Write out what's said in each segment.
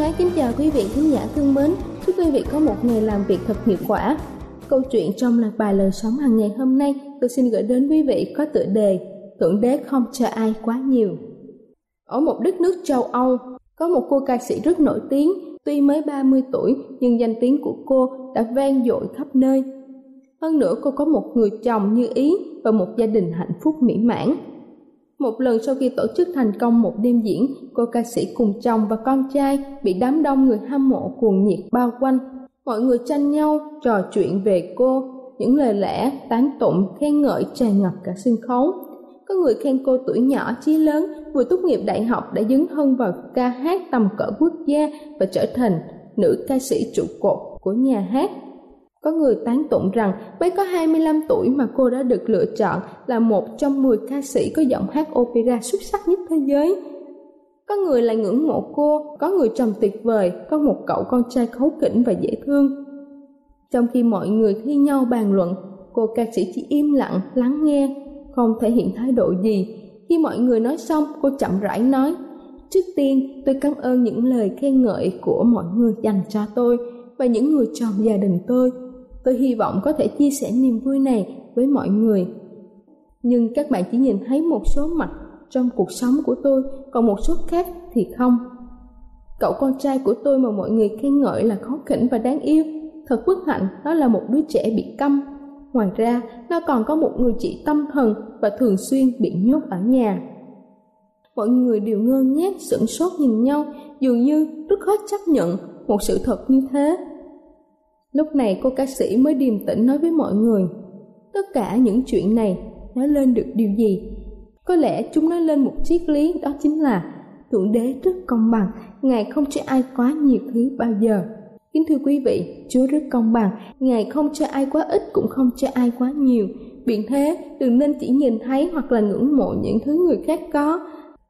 Ái kính chào quý vị khán giả thân mến. Chúc quý vị có một ngày làm việc thật hiệu quả. Câu chuyện trong lạc bài lời sống hàng ngày hôm nay tôi xin gửi đến quý vị có tựa đề Thượng đế không cho ai quá nhiều. Ở một đất nước châu Âu, có một cô ca sĩ rất nổi tiếng, tuy mới 30 tuổi nhưng danh tiếng của cô đã vang dội khắp nơi. Hơn nữa cô có một người chồng như ý và một gia đình hạnh phúc mỹ mãn. Một lần sau khi tổ chức thành công một đêm diễn, cô ca sĩ cùng chồng và con trai bị đám đông người hâm mộ cuồng nhiệt bao quanh. Mọi người tranh nhau trò chuyện về cô, những lời lẽ, tán tụng, khen ngợi tràn ngập cả sân khấu. Có người khen cô tuổi nhỏ chí lớn, vừa tốt nghiệp đại học đã dấn thân vào ca hát tầm cỡ quốc gia và trở thành nữ ca sĩ trụ cột của nhà hát. Có người tán tụng rằng mới có 25 tuổi mà cô đã được lựa chọn là một trong 10 ca sĩ có giọng hát opera xuất sắc nhất thế giới. Có người lại ngưỡng mộ cô, có người chồng tuyệt vời, có một cậu con trai khấu khỉnh và dễ thương. Trong khi mọi người thi nhau bàn luận, cô ca sĩ chỉ im lặng lắng nghe, không thể hiện thái độ gì. Khi mọi người nói xong, cô chậm rãi nói, Trước tiên, tôi cảm ơn những lời khen ngợi của mọi người dành cho tôi và những người trong gia đình tôi tôi hy vọng có thể chia sẻ niềm vui này với mọi người. Nhưng các bạn chỉ nhìn thấy một số mặt trong cuộc sống của tôi, còn một số khác thì không. Cậu con trai của tôi mà mọi người khen ngợi là khó khỉnh và đáng yêu. Thật bất hạnh, nó là một đứa trẻ bị câm. Ngoài ra, nó còn có một người chị tâm thần và thường xuyên bị nhốt ở nhà. Mọi người đều ngơ ngác, sửng sốt nhìn nhau, dường như rất khó chấp nhận một sự thật như thế. Lúc này cô ca sĩ mới điềm tĩnh nói với mọi người Tất cả những chuyện này nói lên được điều gì? Có lẽ chúng nói lên một triết lý đó chính là Thượng đế rất công bằng, Ngài không cho ai quá nhiều thứ bao giờ. Kính thưa quý vị, Chúa rất công bằng, Ngài không cho ai quá ít cũng không cho ai quá nhiều. Biện thế, đừng nên chỉ nhìn thấy hoặc là ngưỡng mộ những thứ người khác có,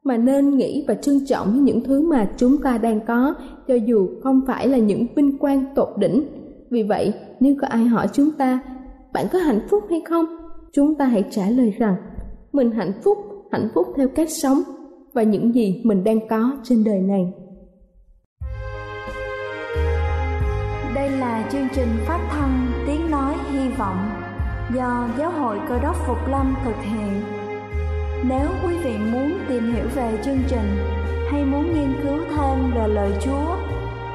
mà nên nghĩ và trân trọng những thứ mà chúng ta đang có, cho dù không phải là những vinh quang tột đỉnh, vì vậy, nếu có ai hỏi chúng ta, bạn có hạnh phúc hay không? Chúng ta hãy trả lời rằng, mình hạnh phúc, hạnh phúc theo cách sống và những gì mình đang có trên đời này. Đây là chương trình phát thanh Tiếng Nói Hy Vọng do Giáo hội Cơ đốc Phục Lâm thực hiện. Nếu quý vị muốn tìm hiểu về chương trình hay muốn nghiên cứu thêm về lời Chúa,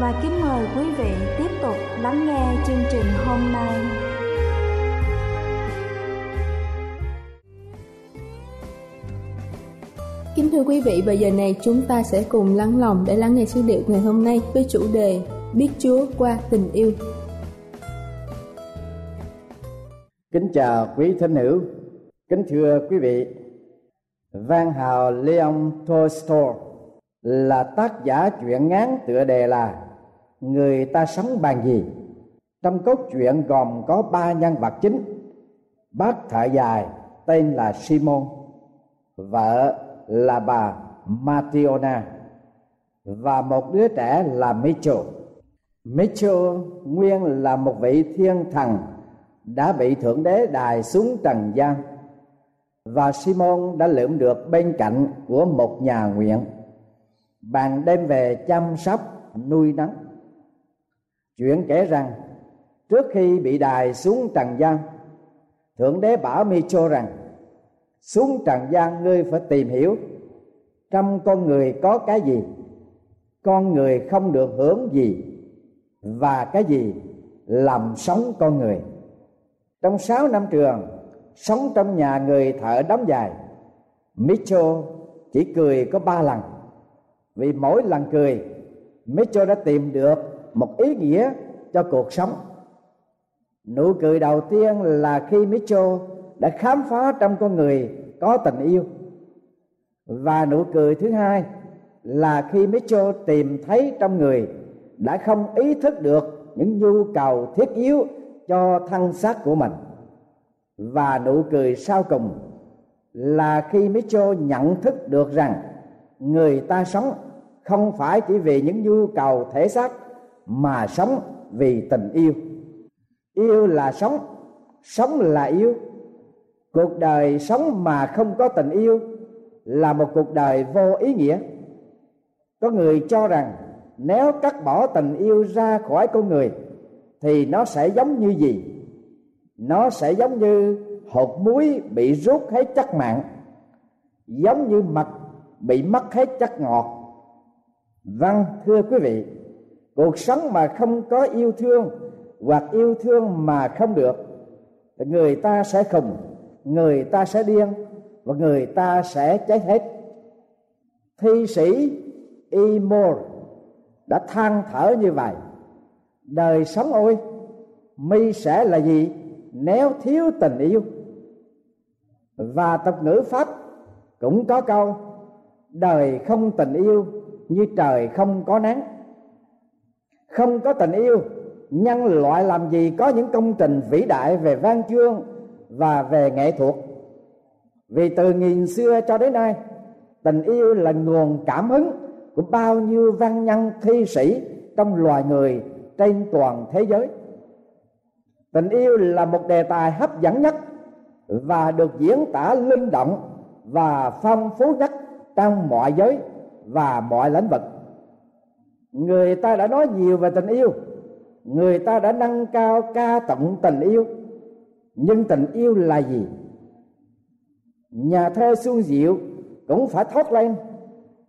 và kính mời quý vị tiếp tục lắng nghe chương trình hôm nay. Kính thưa quý vị, và giờ này chúng ta sẽ cùng lắng lòng để lắng nghe sứ điệu ngày hôm nay với chủ đề Biết Chúa qua tình yêu. Kính chào quý thân hữu, kính thưa quý vị. Văn hào Leon Tolstoy là tác giả truyện ngắn tựa đề là Người ta sống bằng gì? Trong cốt truyện gồm có ba nhân vật chính. Bác thợ dài tên là Simon, vợ là bà Mationa và một đứa trẻ là Mitchell. Mitchell nguyên là một vị thiên thần đã bị thượng đế đài xuống trần gian và Simon đã lượm được bên cạnh của một nhà nguyện bạn đem về chăm sóc nuôi nấng chuyện kể rằng, trước khi bị đài xuống trần gian, thượng đế bảo Mitchell rằng, xuống trần gian ngươi phải tìm hiểu trong con người có cái gì, con người không được hưởng gì và cái gì làm sống con người. Trong sáu năm trường, sống trong nhà người thợ đóng dài Mitchell chỉ cười có ba lần. Vì mỗi lần cười, Mitchell đã tìm được một ý nghĩa cho cuộc sống. Nụ cười đầu tiên là khi Mitchell đã khám phá trong con người có tình yêu. Và nụ cười thứ hai là khi Mitchell tìm thấy trong người đã không ý thức được những nhu cầu thiết yếu cho thân xác của mình. Và nụ cười sau cùng là khi Mitchell nhận thức được rằng người ta sống không phải chỉ vì những nhu cầu thể xác mà sống vì tình yêu. Yêu là sống sống là yêu. Cuộc đời sống mà không có tình yêu là một cuộc đời vô ý nghĩa. Có người cho rằng nếu cắt bỏ tình yêu ra khỏi con người thì nó sẽ giống như gì? Nó sẽ giống như hột muối bị rút hết chất mặn, giống như mật bị mất hết chất ngọt. Vâng thưa quý vị cuộc sống mà không có yêu thương hoặc yêu thương mà không được, người ta sẽ khùng, người ta sẽ điên và người ta sẽ chết hết thi sĩ E. Moore đã than thở như vậy, đời sống ôi, mi sẽ là gì nếu thiếu tình yêu và tập ngữ pháp cũng có câu, đời không tình yêu như trời không có nắng không có tình yêu, nhân loại làm gì có những công trình vĩ đại về văn chương và về nghệ thuật. Vì từ nghìn xưa cho đến nay, tình yêu là nguồn cảm hứng của bao nhiêu văn nhân, thi sĩ trong loài người trên toàn thế giới. Tình yêu là một đề tài hấp dẫn nhất và được diễn tả linh động và phong phú nhất trong mọi giới và mọi lĩnh vực người ta đã nói nhiều về tình yêu. Người ta đã nâng cao ca tụng tình yêu. Nhưng tình yêu là gì? Nhà thơ xuân diệu cũng phải thốt lên.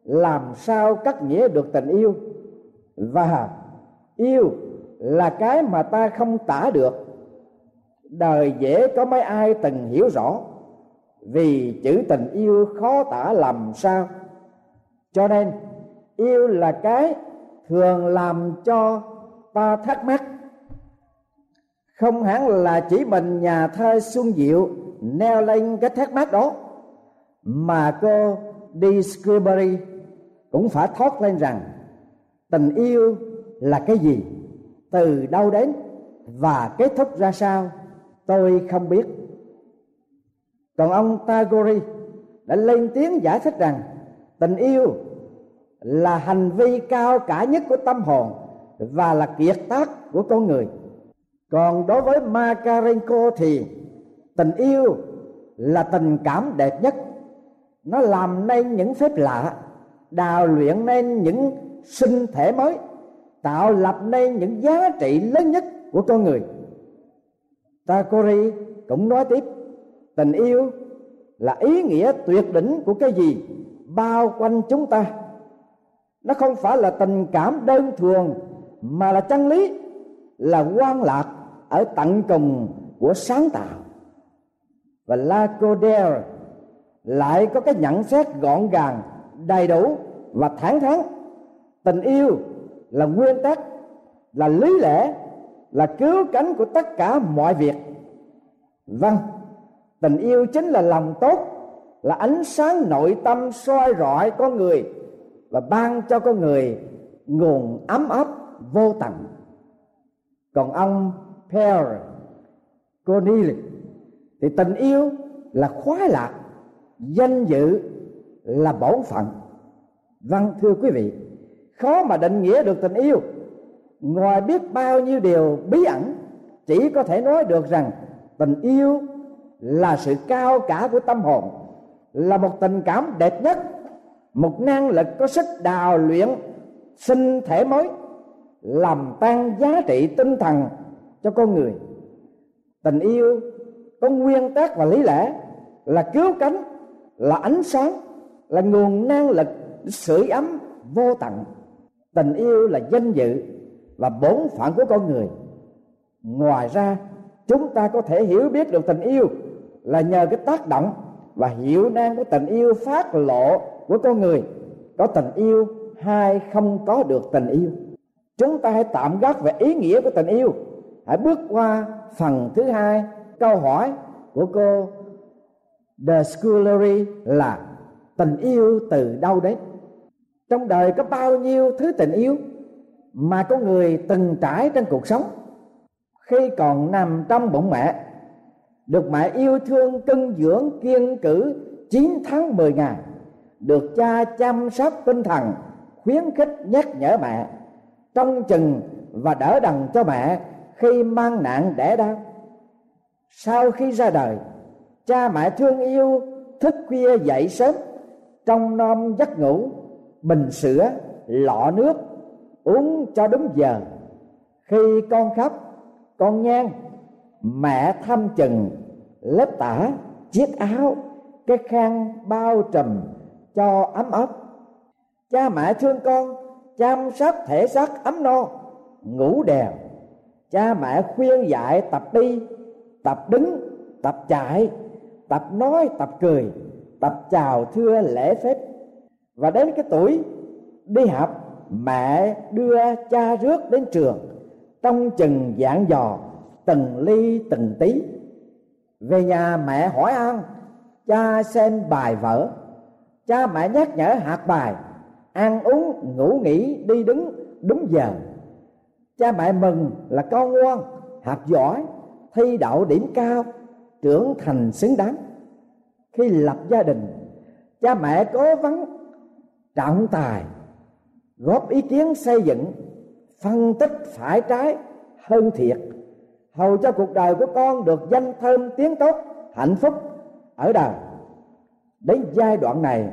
Làm sao cắt nghĩa được tình yêu? Và yêu là cái mà ta không tả được. Đời dễ có mấy ai từng hiểu rõ. Vì chữ tình yêu khó tả làm sao. Cho nên, yêu là cái thường làm cho ta thắc mắc. Không hẳn là chỉ mình nhà thơ xuân diệu neo lên cái thắc mắc đó, mà cô Discovery cũng phải thoát lên rằng tình yêu là cái gì, từ đâu đến và kết thúc ra sao, tôi không biết. Còn ông Tagore đã lên tiếng giải thích rằng tình yêu là hành vi cao cả nhất của tâm hồn và là kiệt tác của con người. Còn đối với Makarenko thì tình yêu là tình cảm đẹp nhất. Nó làm nên những phép lạ, đào luyện nên những sinh thể mới, tạo lập nên những giá trị lớn nhất của con người. Takori cũng nói tiếp, tình yêu là ý nghĩa tuyệt đỉnh của cái gì bao quanh chúng ta nó không phải là tình cảm đơn thuần, mà là chân lý, là quan lạc ở tận cùng của sáng tạo. Và Lacordaire lại có cái nhận xét gọn gàng, đầy đủ và thẳng thắn. Tình yêu là nguyên tắc, là lý lẽ, là cứu cánh của tất cả mọi việc. Vâng tình yêu chính là lòng tốt, là ánh sáng nội tâm soi rọi con người và ban cho con người nguồn ấm áp vô tận. Còn ông Pierre Corneille thì tình yêu là khoái lạc, danh dự là bổn phận. Vâng thưa quý vị, khó mà định nghĩa được tình yêu. Ngoài biết bao nhiêu điều bí ẩn, chỉ có thể nói được rằng tình yêu là sự cao cả của tâm hồn, là một tình cảm đẹp nhất một năng lực có sức đào luyện sinh thể mới, làm tăng giá trị tinh thần cho con người. Tình yêu có nguyên tắc và lý lẽ, là cứu cánh, là ánh sáng, là nguồn năng lực sưởi ấm vô tận. Tình yêu là danh dự và bổn phận của con người. Ngoài ra, chúng ta có thể hiểu biết được tình yêu là nhờ cái tác động và hiệu năng của tình yêu phát lộ của con người. Có tình yêu hay không có được tình yêu. Chúng ta hãy tạm gác về ý nghĩa của tình yêu. Hãy bước qua phần thứ hai, câu hỏi của cô The Schoolery là tình yêu từ đâu đấy? Trong đời có bao nhiêu thứ tình yêu mà có người từng trải trong cuộc sống? Khi còn nằm trong bụng mẹ, được mẹ yêu thương, cưng dưỡng, kiên cử 9 tháng 10 ngày được cha chăm sóc tinh thần, khuyến khích nhắc nhở mẹ, trông chừng và đỡ đần cho mẹ khi mang nạn đẻ đau sau khi ra đời, cha mẹ thương yêu, thức khuya dậy sớm, trong nom giấc ngủ, bình sữa, lọ nước, uống cho đúng giờ. Khi con khóc, con nhan mẹ thăm chừng lớp tả chiếc áo, cái khăn bao trùm cho ấm ấp cha mẹ thương con chăm sóc thể xác ấm no, ngủ đèo cha mẹ khuyên dạy tập đi, tập đứng, tập chạy, tập nói, tập cười, tập chào thưa lễ phép. Và đến cái tuổi đi học, mẹ đưa cha rước đến trường, trong chừng dạng dò, từng ly, từng tí. Về nhà mẹ hỏi ăn cha xem bài vở cha mẹ nhắc nhở hạt bài, ăn uống, ngủ nghỉ, đi đứng, đúng giờ. Cha mẹ mừng là con ngoan học giỏi, thi đậu điểm cao, trưởng thành xứng đáng. Khi lập gia đình, cha mẹ cố vấn, trọng tài, góp ý kiến xây dựng, phân tích phải trái, hơn thiệt. Hầu cho cuộc đời của con được danh thơm tiếng tốt, hạnh phúc, ở đời đến giai đoạn này,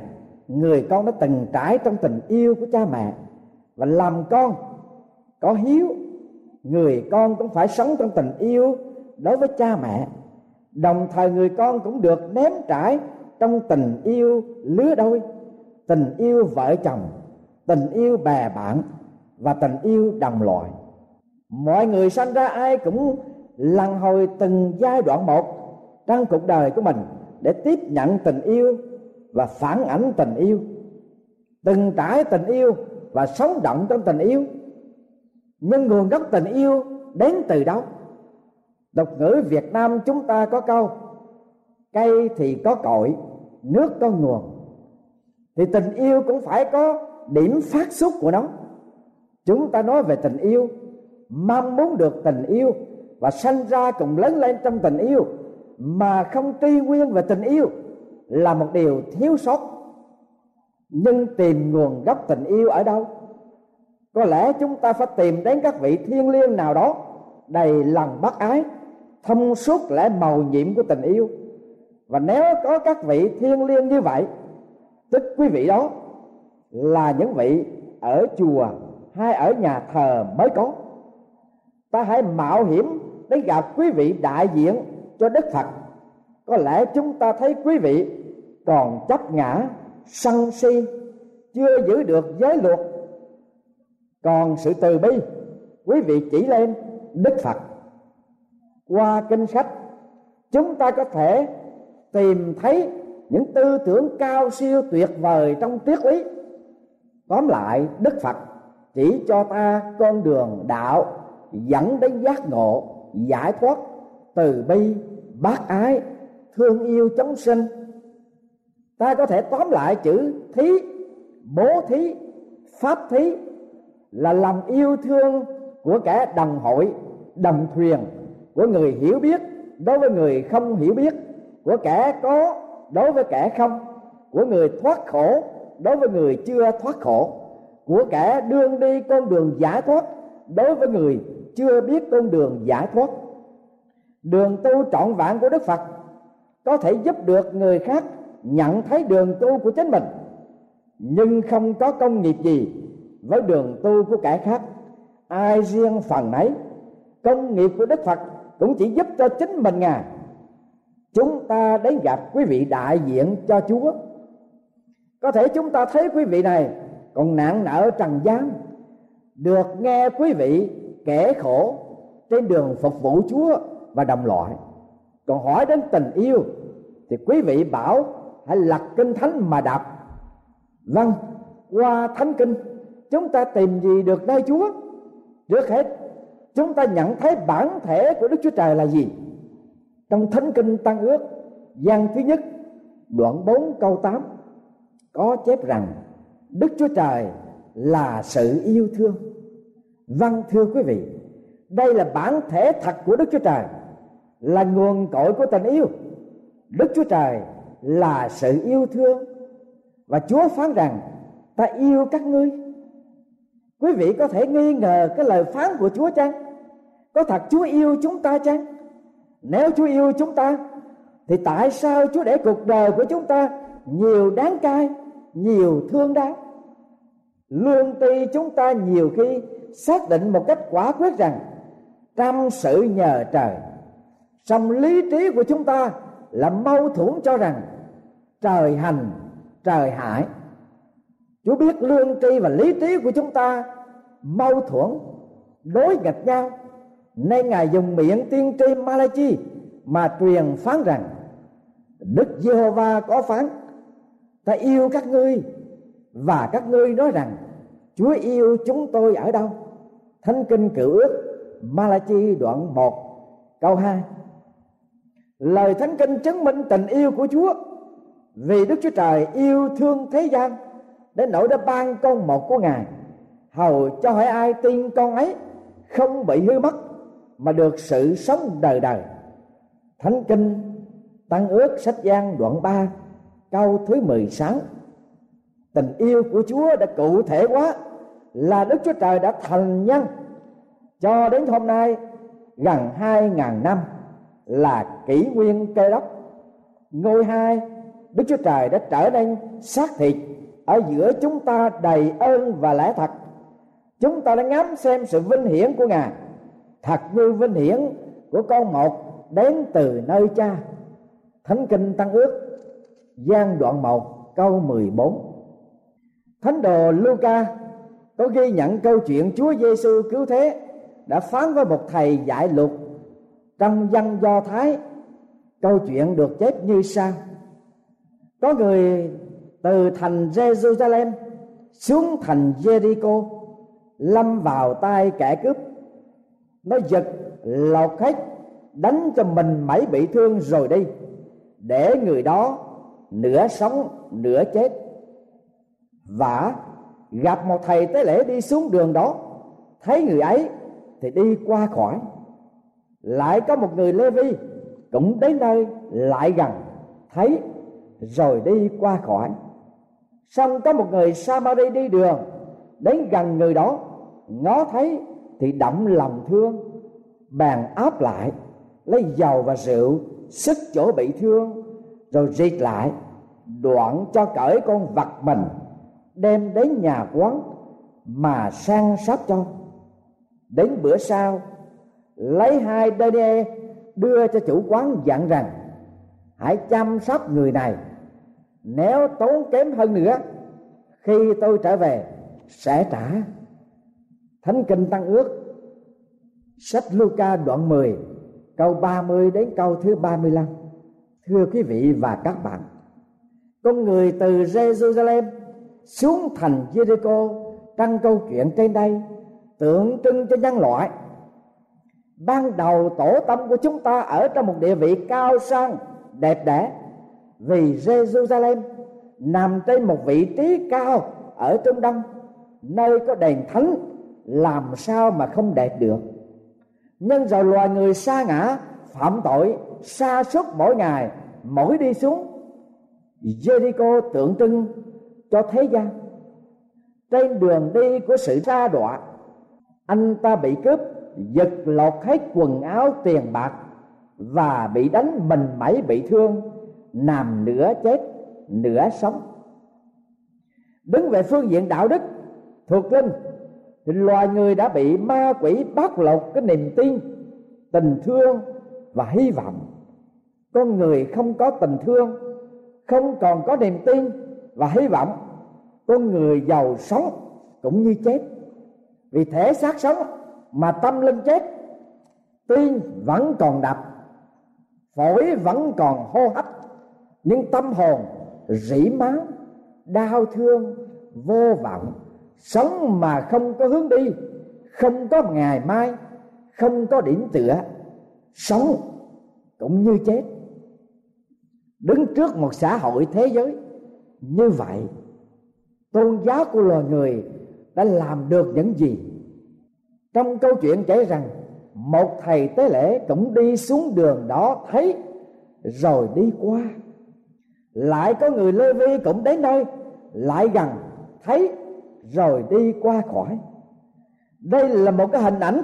người con đã từng trải trong tình yêu của cha mẹ. Và làm con, có hiếu, người con cũng phải sống trong tình yêu đối với cha mẹ. Đồng thời người con cũng được nếm trải trong tình yêu lứa đôi, tình yêu vợ chồng, tình yêu bè bạn và tình yêu đồng loại. Mọi người sanh ra ai cũng lần hồi từng giai đoạn một trong cuộc đời của mình để tiếp nhận tình yêu và phản ảnh tình yêu, từng trải tình yêu và sống động trong tình yêu. Nhưng nguồn gốc tình yêu đến từ đâu? Độc ngữ việt nam chúng ta có câu, cây thì có cội, nước có nguồn. Thì tình yêu cũng phải có điểm phát xuất của nó. Chúng ta nói về tình yêu, mong muốn được tình yêu và sanh ra cùng lớn lên trong tình yêu mà không tri nguyên về tình yêu là một điều thiếu sót. Nhưng tìm nguồn gốc tình yêu ở đâu? Có lẽ chúng ta phải tìm đến các vị thiên liêng nào đó, đầy lòng bác ái, thông suốt lẽ màu nhiệm của tình yêu. Và nếu có các vị thiên liêng như vậy, tức quý vị đó là những vị ở chùa hay ở nhà thờ mới có. Ta hãy mạo hiểm đến gặp quý vị đại diện cho đức phật. Có lẽ chúng ta thấy quý vị còn chấp ngã, sân si, chưa giữ được giới luật. Còn sự từ bi, quý vị chỉ lên đức phật. Qua kinh sách, chúng ta có thể tìm thấy những tư tưởng cao siêu tuyệt vời trong triết lý. Tóm lại, đức phật chỉ cho ta con đường đạo dẫn đến giác ngộ, giải thoát từ bi, bác ái, thương yêu chúng sinh. Ta có thể tóm lại chữ thí, bố thí, pháp thí là lòng yêu thương của cả đồng hội, đồng thuyền, của người hiểu biết đối với người không hiểu biết, của kẻ có đối với kẻ không, của người thoát khổ đối với người chưa thoát khổ, của kẻ đương đi con đường giải thoát đối với người chưa biết con đường giải thoát đường tu trọn vẹn của đức phật có thể giúp được người khác nhận thấy đường tu của chính mình. Nhưng không có công nghiệp gì với đường tu của kẻ khác. Ai riêng phần nấy, công nghiệp của đức phật cũng chỉ giúp cho chính mình ngài chúng ta đến gặp quý vị đại diện cho chúa. Có thể chúng ta thấy quý vị này còn nạn nợ trần gian. Được nghe quý vị kể khổ trên đường phục vụ chúa và đồng loại. Còn hỏi đến tình yêu, thì quý vị bảo, hãy lật kinh thánh mà đọc. Vâng qua thánh kinh, chúng ta tìm gì được nơi chúa? Trước hết, chúng ta nhận thấy bản thể của đức chúa trời là gì? Trong thánh kinh tăng ước gian thứ nhất, đoạn 4 câu 8 có chép rằng, đức chúa trời là sự yêu thương. Vâng thưa quý vị, đây là bản thể thật của đức chúa trời là nguồn cội của tình yêu. Đức chúa trời là sự yêu thương. Và chúa phán rằng, ta yêu các ngươi. Quý vị có thể nghi ngờ cái lời phán của chúa chăng? Có thật chúa yêu chúng ta chăng? Nếu chúa yêu chúng ta, thì tại sao chúa để cuộc đời của chúng ta nhiều đáng cay, nhiều thương đáng? Lương tri chúng ta nhiều khi xác định một cách quả quyết rằng trăm sự nhờ trời song lý trí của chúng ta là mâu thuẫn cho rằng trời hành, trời hại chúa biết lương tri và lý trí của chúng ta mâu thuẫn, đối nghịch nhau. Nên ngài dùng miệng tiên tri Malachi mà truyền phán rằng, Đức Giê-hô-va có phán, ta yêu các ngươi và các ngươi nói rằng, Chúa yêu chúng tôi ở đâu? Thánh kinh cựu ước, Malachi đoạn 1 câu 2 Lời Thánh kinh chứng minh tình yêu của Chúa. Vì Đức Chúa Trời yêu thương thế gian, Đến nỗi đã ban con một của Ngài. Hầu cho hỏi ai tin con ấy Không bị hư mất, Mà được sự sống đời đời. Thánh kinh Tăng ước sách gian đoạn 3 Câu thứ 16 Tình yêu của Chúa đã cụ thể quá, Là Đức Chúa Trời đã thành nhân Cho đến hôm nay gần hai ngàn năm là kỷ nguyên cơ đốc. Ngôi hai, đức chúa trời đã trở nên xác thịt ở giữa chúng ta đầy ơn và lẽ thật. Chúng ta đã ngắm xem sự vinh hiển của ngài. Thật như vinh hiển của con một đến từ nơi cha. Thánh kinh tăng ước gian đoạn 1 câu 14 thánh đồ Luca có ghi nhận câu chuyện Chúa Giêsu cứu thế đã phán với một thầy dạy luật trong dân do thái, câu chuyện được chép như sau. Có người từ thành Jerusalem xuống thành Jericho, lâm vào tay kẻ cướp. Nó giật lột hết, đánh cho mình mấy bị thương rồi đi, để người đó nửa sống, nửa chết. Và gặp một thầy tế lễ đi xuống đường đó, thấy người ấy thì đi qua khỏi lại có một người lê vi, cũng đến nơi lại gần, thấy rồi đi qua khỏi. Xong có một người samari đi đường, đến gần người đó, ngó thấy thì động lòng thương, bàn áp lại, lấy dầu và rượu sức chỗ bị thương, rồi rịt lại, đoạn cho cởi con vật mình, đem đến nhà quán mà sang sắp cho. Đến bữa sau lấy hai dê đưa cho chủ quán dặn rằng, hãy chăm sóc người này. Nếu tốn kém hơn nữa, khi tôi trở về, sẽ trả. Thánh kinh tăng ước, sách Luca đoạn 10 câu 30 đến câu thứ 35 thưa quý vị và các bạn, con người từ Jerusalem xuống thành Jericho trong câu chuyện trên đây tượng trưng cho nhân loại ban đầu tổ tâm của chúng ta ở trong một địa vị cao sang, đẹp đẽ. Vì Jerusalem nằm trên một vị trí cao ở Trung Đông nơi có đền thánh, làm sao mà không đẹp được. Nhưng rồi loài người xa ngã, phạm tội xa suốt mỗi ngày, mỗi đi xuống, Jericho tượng trưng cho thế gian. Trên đường đi của sự sa đọa, anh ta bị cướp giật lột hết quần áo tiền bạc và bị đánh mình mẩy bị thương, nằm nửa chết, nửa sống. Đứng về phương diện đạo đức thuộc linh, thì loài người đã bị ma quỷ bắt lột cái niềm tin, tình thương và hy vọng. Con người không có tình thương, không còn có niềm tin và hy vọng. Con người giàu sống cũng như chết. Vì thể xác sống mà tâm linh chết tim vẫn còn đập phổi vẫn còn hô hấp, nhưng tâm hồn rỉ máu, đau thương, vô vọng, sống mà không có hướng đi, không có ngày mai, không có điểm tựa, sống cũng như chết. Đứng trước một xã hội thế giới như vậy, tôn giáo của loài người đã làm được những gì trong câu chuyện kể rằng, một thầy tế lễ cũng đi xuống đường đó thấy, rồi đi qua. Lại có người lê vi cũng đến nơi, lại gần, thấy, rồi đi qua khỏi. Đây là một cái hình ảnh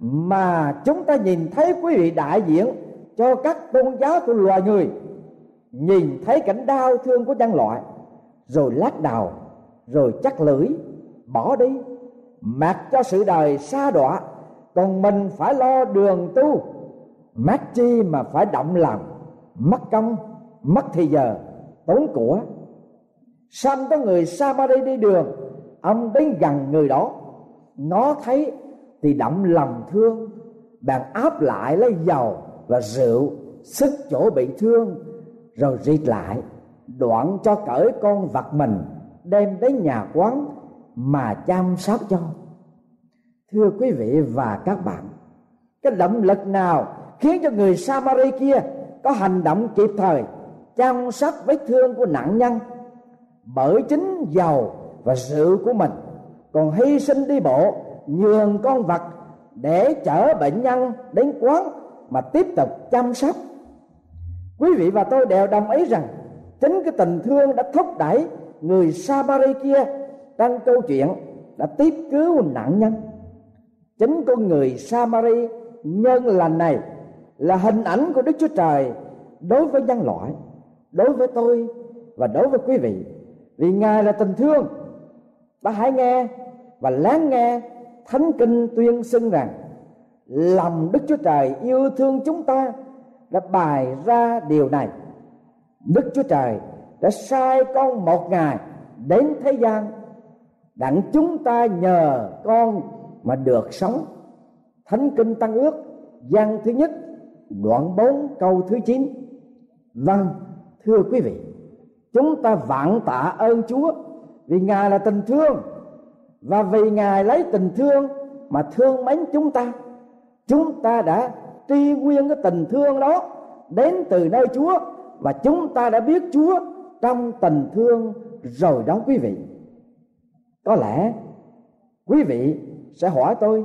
mà chúng ta nhìn thấy quý vị đại diện cho các tôn giáo của loài người. Nhìn thấy cảnh đau thương của nhân loại, rồi lắc đầu, rồi chắc lưỡi, bỏ đi mặc cho sự đời xa đọa, còn mình phải lo đường tu. Mát chi mà phải động lòng, mất công, mất thì giờ, tốn của. Xong có người xa ba đây đi đường, ông đến gần người đó. Nó thấy thì động lòng thương bạn áp lại lấy dầu và rượu sức chỗ bị thương, rồi rịt lại, đoạn cho cởi con vật mình, đem đến nhà quán mà chăm sóc cho. Thưa quý vị và các bạn, cái động lực nào khiến cho người Samari kia có hành động kịp thời, chăm sóc vết thương của nạn nhân? Bởi chính giàu và sự của mình còn hy sinh đi bộ, nhường con vật để chở bệnh nhân đến quán mà tiếp tục chăm sóc. Quý vị và tôi đều đồng ý rằng chính cái tình thương đã thúc đẩy người Samari kia trong câu chuyện đã tiếp cứu nạn nhân. Chính con người Samari nhân lành này là hình ảnh của Đức Chúa Trời đối với nhân loại, đối với tôi và đối với quý vị. Vì ngài là tình thương. Ta hãy nghe và lắng nghe thánh kinh tuyên xưng rằng lòng đức chúa trời yêu thương chúng ta đã bày ra điều này. Đức chúa trời đã sai con một ngày đến thế gian đặng chúng ta nhờ con mà được sống. Thánh kinh tăng ước gian thứ nhất, đoạn 4 câu thứ 9 vâng thưa quý vị, chúng ta vạn tạ ơn chúa vì ngài là tình thương và vì ngài lấy tình thương mà thương mến chúng ta. Chúng ta đã tri nguyên cái tình thương đó đến từ nơi chúa và chúng ta đã biết chúa trong tình thương rồi đó quý vị có lẽ quý vị sẽ hỏi tôi,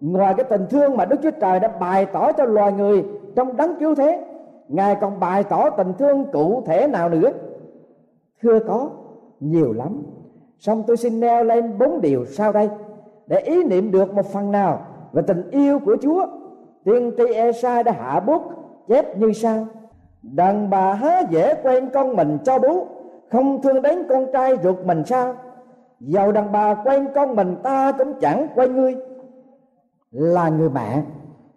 ngoài cái tình thương mà đức chúa trời đã bày tỏ cho loài người trong đấng cứu thế, ngài còn bày tỏ tình thương cụ thể nào nữa? Thưa có, nhiều lắm. Song tôi xin nêu lên bốn điều sau đây, để ý niệm được một phần nào về tình yêu của chúa. Tiên tri Esai đã hạ bút, chép như sau. Đàn bà há dễ quen con mình cho bú, không thương đến con trai ruột mình sao? Dầu đàn bà quen con mình ta cũng chẳng quen ngươi. Là người mẹ,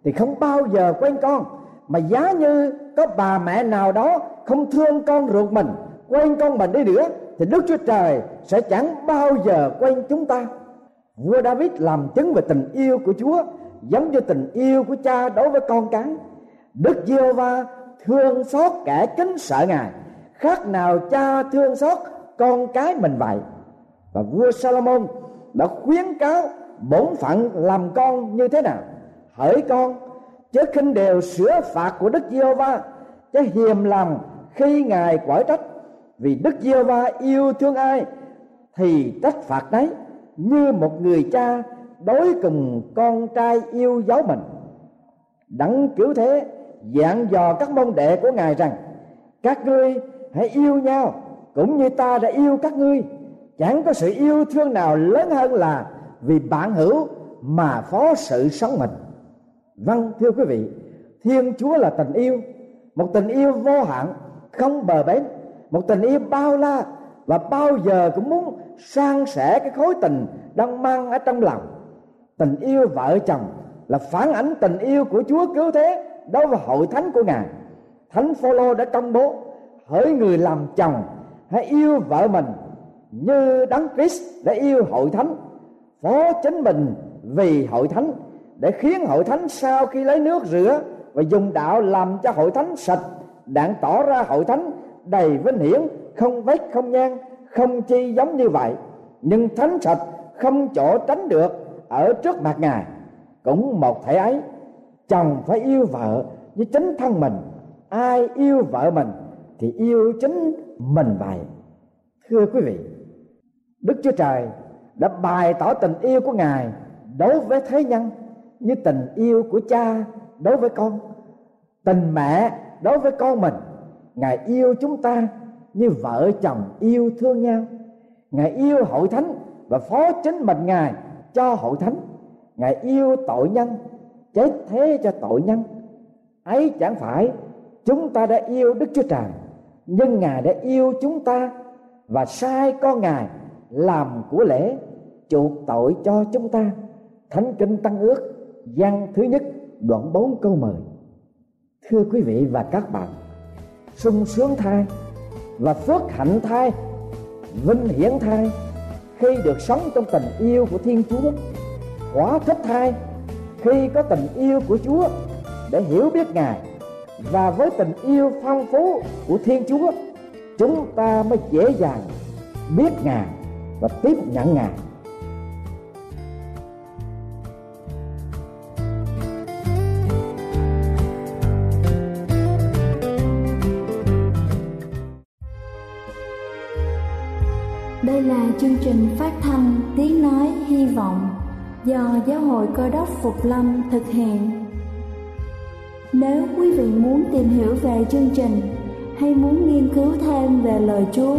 thì không bao giờ quen con. Mà giá như có bà mẹ nào đó không thương con ruột mình, quen con mình đi nữa, thì đức chúa trời sẽ chẳng bao giờ quen chúng ta. Vua david làm chứng về tình yêu của chúa, giống như tình yêu của cha đối với con cái. Đức giê va thương xót kẻ kính sợ ngài. Khác nào cha thương xót con cái mình vậy và vua Salomon đã khuyến cáo bổn phận làm con như thế nào? Hỡi con, chớ khinh đều sửa phạt của đức giê va chớ hiềm lòng khi ngài quở trách. Vì đức giê va yêu thương ai thì trách phạt đấy như một người cha đối cùng con trai yêu dấu mình. Đấng cứu thế dặn dò các môn đệ của ngài rằng, các ngươi hãy yêu nhau, cũng như ta đã yêu các ngươi chẳng có sự yêu thương nào lớn hơn là vì bạn hữu mà phó sự sống mình. Vâng thưa quý vị, thiên chúa là tình yêu. Một tình yêu vô hạn, không bờ bến. Một tình yêu bao la và bao giờ cũng muốn san sẻ cái khối tình đang mang ở trong lòng. Tình yêu vợ chồng là phản ánh tình yêu của Chúa cứu thế đối với hội thánh của ngài. Thánh phaolô đã công bố, hỡi người làm chồng, hãy yêu vợ mình như đấng Christ đã yêu hội thánh, phó chính mình vì hội thánh, để khiến hội thánh sau khi lấy nước rửa và dùng đạo làm cho hội thánh sạch đặng tỏ ra hội thánh đầy vinh hiển, không vết, không nhang, không chi giống như vậy. Nhưng thánh sạch không chỗ tránh được ở trước mặt ngài. Cũng một thể ấy, chồng phải yêu vợ với chính thân mình. Ai yêu vợ mình thì yêu chính mình vậy. Thưa quý vị đức chúa trời đã bày tỏ tình yêu của ngài đối với thế nhân như tình yêu của cha đối với con, tình mẹ đối với con mình. Ngài yêu chúng ta như vợ chồng yêu thương nhau. Ngài yêu hội thánh và phó chính mình ngài cho hội thánh. Ngài yêu tội nhân, chết thế cho tội nhân. Ấy chẳng phải chúng ta đã yêu đức chúa trời, nhưng ngài đã yêu chúng ta và sai con ngài làm của lễ, chuộc tội cho chúng ta. Thánh kinh tăng ước gian thứ nhất, đoạn 4 câu 10 thưa quý vị và các bạn, sung sướng thai và phước hạnh thai vinh hiển thai khi được sống trong tình yêu của thiên chúa hóa thích thai khi có tình yêu của chúa để hiểu biết ngài và với tình yêu phong phú của thiên chúa, chúng ta mới dễ dàng biết ngài và tiếp nhận ngài Đây là chương trình phát thanh Tiếng Nói Hy Vọng do Giáo hội Cơ đốc Phục Lâm thực hiện. Nếu quý vị muốn tìm hiểu về chương trình hay muốn nghiên cứu thêm về lời Chúa,